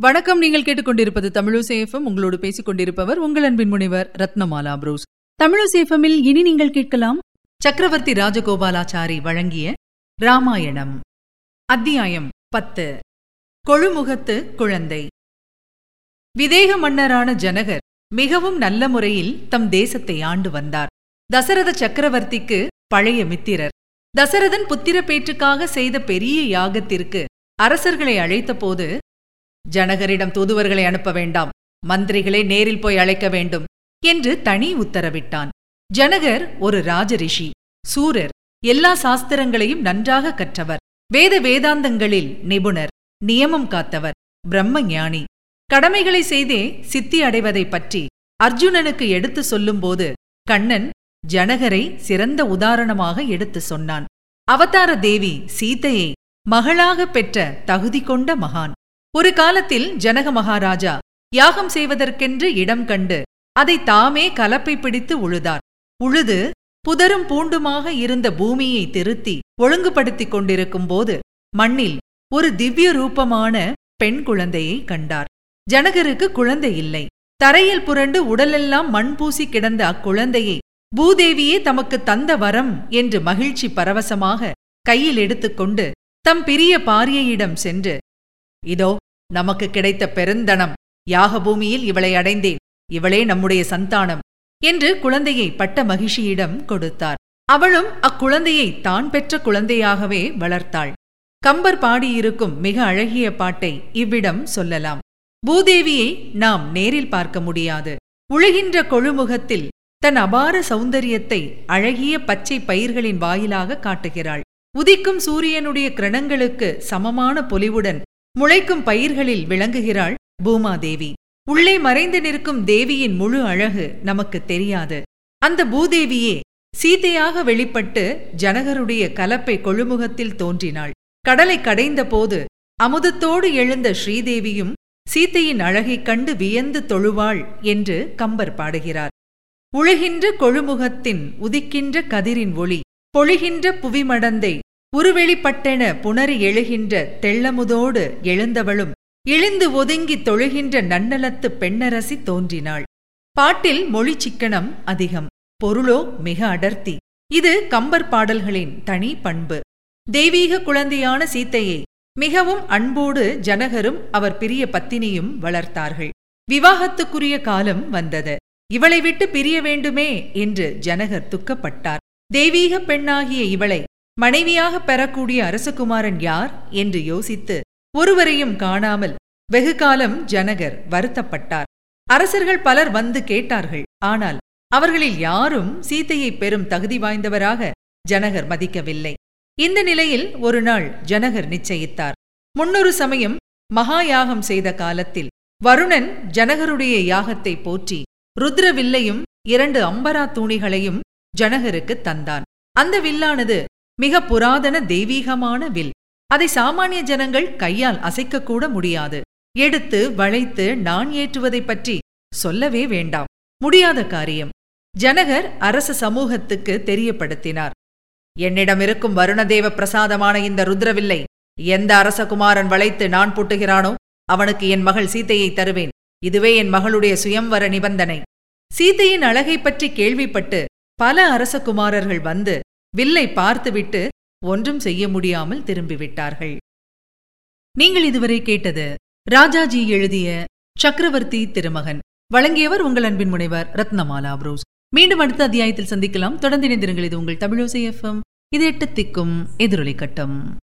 வணக்கம். நீங்கள் கேட்டுக்கொண்டிருப்பது தமிழசேஃபம் உங்களோடு பேசிக் கொண்டிருப்பவர் உங்கள் அன்பின் முனைவர் ரத்னமாலா புரூஸ். தமிழசேஃபமில் இனி நீங்கள் கேட்கலாம் சக்கரவர்த்தி ராஜகோபாலாச்சாரி வழங்கிய ராமாயணம். அத்தியாயம் பத்து. கொழுமுகத்து குழந்தை. விதேக மன்னரான ஜனகர் மிகவும் நல்ல முறையில் தம் தேசத்தை ஆண்டு வந்தார். தசரத சக்கரவர்த்திக்கு பழைய மித்திரர். தசரதன் புத்திர பேற்றுக்காக செய்த பெரிய யாகத்திற்கு அரசர்களை அழைத்தபோது ஜனகரிடம் தூதுவர்களை அனுப்ப வேண்டாம். மந்திரிகளை நேரில் போய் அழைக்க வேண்டும் என்று தனி உத்தரவிட்டான். ஜனகர் ஒரு ராஜரிஷி சூரர் எல்லா சாஸ்திரங்களையும் நன்றாக கற்றவர். வேத வேதாந்தங்களில் நிபுணர் நியமம் காத்தவர் பிரம்ம ஞானி கடமைகளை செய்தே சித்தி அடைவதைப் பற்றி அர்ஜுனனுக்கு எடுத்து சொல்லும்போது கண்ணன் ஜனகரை சிறந்த உதாரணமாக எடுத்து சொன்னான். அவதார தேவி சீதையை மகளாகப் பெற்ற தகுதி கொண்ட மகான். ஒரு காலத்தில் ஜனக மகாராஜா யாகம் செய்வதற்கென்று இடம் கண்டு அதை தாமே கலப்பை பிடித்து உழுதார். உழுது புதரும் பூண்டுமாக இருந்த பூமியை திருத்தி ஒழுங்குபடுத்திக் கொண்டிருக்கும் போது மண்ணில் ஒரு திவ்ய ரூபமான பெண் குழந்தையை கண்டார். ஜனகருக்கு குழந்தை இல்லை. தரையில் புரண்டு உடலெல்லாம் மண் பூசி கிடந்த அக்குழந்தையை பூதேவியே தமக்கு தந்த வரம் என்று மகிழ்ச்சி பரவசமாக கையில் எடுத்துக்கொண்டு தம் பிரிய பாரியையிடம் சென்று இதோ நமக்கு கிடைத்த பெருந்தனம். யாகபூமியில் இவளை அடைந்தேன். இவளே நம்முடைய சந்தானம். என்று குழந்தையை பட்ட மகிழ்ச்சியிடம் கொடுத்தார். அவளும் அக்குழந்தையை தான் பெற்ற குழந்தையாகவே வளர்த்தாள். கம்பர் பாடியிருக்கும் மிக அழகிய பாட்டை இவ்விடம் சொல்லலாம். பூதேவியை நாம் நேரில் பார்க்க முடியாது. உழுகின்ற கொழுமுகத்தில் தன் அபார சௌந்தரியத்தை அழகிய பச்சை பயிர்களின் வாயிலாக காட்டுகிறாள். உதிக்கும் சூரியனுடைய கிரணங்களுக்கு சமமான பொலிவுடன் முளைக்கும் பயிர்களில் விளங்குகிறாள் பூமாதேவி. உள்ளே மறைந்து நிற்கும் தேவியின் முழு அழகு நமக்கு தெரியாது. அந்த பூதேவியே சீதையாக வெளிப்பட்டு ஜனகருடைய கலப்பை கொழுமுகத்தில் தோன்றினாள். கடலை கடைந்த போது அமுதத்தோடு எழுந்த ஸ்ரீதேவியும் சீத்தையின் அழகைக் கண்டு வியந்து தொழுவாள் என்று கம்பர் பாடுகிறார். உழுகின்ற கொழுமுகத்தின் உதிக்கின்ற கதிரின் ஒளி பொழிகின்ற புவிமடந்தை உருவெளிப்பட்டென புணரி எழுகின்ற தெள்ளமுதோடு எழுந்தவளும் இழிந்து ஒதுங்கித் தொழுகின்ற நன்னலத்து பெண்ணரசி தோன்றினாள். பாட்டில் மொழி சிக்கனம் அதிகம் பொருளோ மிக அடர்த்தி. இது கம்பர் பாடல்களின் தனி பண்பு. தெய்வீக குழந்தையான சீத்தையை மிகவும் அன்போடு ஜனகரும் அவர் பிரிய பத்தினியும் வளர்த்தார்கள். விவாகத்துக்குரிய காலம் வந்தது. இவளை விட்டு பிரிய வேண்டுமே என்று ஜனகர் துக்கப்பட்டார். தெய்வீக பெண்ணாகிய இவளை மனைவியாக பெறக்கூடிய அரசகுமாரன் யார் என்று யோசித்து ஒருவரையும் காணாமல் வெகு காலம் ஜனகர் வருத்தப்பட்டார். அரசர்கள் பலர் வந்து கேட்டார்கள். ஆனால் அவர்களில் யாரும் சீத்தையை பெறும் தகுதி வாய்ந்தவராக ஜனகர் மதிக்கவில்லை. இந்த நிலையில் ஒரு நாள் ஜனகர் நிச்சயித்தார். முன்னொரு சமயம் மகாயாகம் செய்த காலத்தில் வருணன் ஜனகருடைய யாகத்தை போற்றி ருத்ரவில்லையும் இரண்டு அம்பரா தூணிகளையும் ஜனகருக்கு தந்தான். அந்த வில்லானது மிக புராதன தெய்வீகமான வில். அதை சாமானிய ஜனங்கள் கையால் அசைக்கக்கூட முடியாது. எடுத்து வளைத்து நான் ஏற்றுவதைப் பற்றி சொல்லவே வேண்டாம். முடியாத காரியம். ஜனகர் அரச சமூகத்துக்கு தெரியப்படுத்தினார். என்னிடம் இருக்கும் வருணதேவ பிரசாதமான இந்த ருத்ரவில்லை. எந்த அரசகுமாரன் வளைத்து நான் பூட்டுகிறானோ அவனுக்கு என் மகள் சீத்தையை தருவேன். இதுவே என் மகளுடைய சுயம்வர நிபந்தனை. சீத்தையின் அழகைப் பற்றி கேள்விப்பட்டு பல அரசகுமாரர்கள் வந்து வில்லை பார்த்துவிட்டு ஒன்றும் செய்ய முடியாமல் திரும்பிவிட்டார்கள். நீங்கள் இதுவரை கேட்டது ராஜாஜி எழுதிய சக்கரவர்த்தி திருமகன். வழங்கியவர் உங்கள் அன்பின் முனைவர் ரத்னமாலா புரூஸ். மீண்டும் அடுத்த அத்தியாயத்தில் சந்திக்கலாம். தொடர்ந்து இணைந்திருங்கள். இது உங்கள் தமிழோசை எஃப்எம் இது எட்டு திக்கும் எதிரொலி கட்டம்.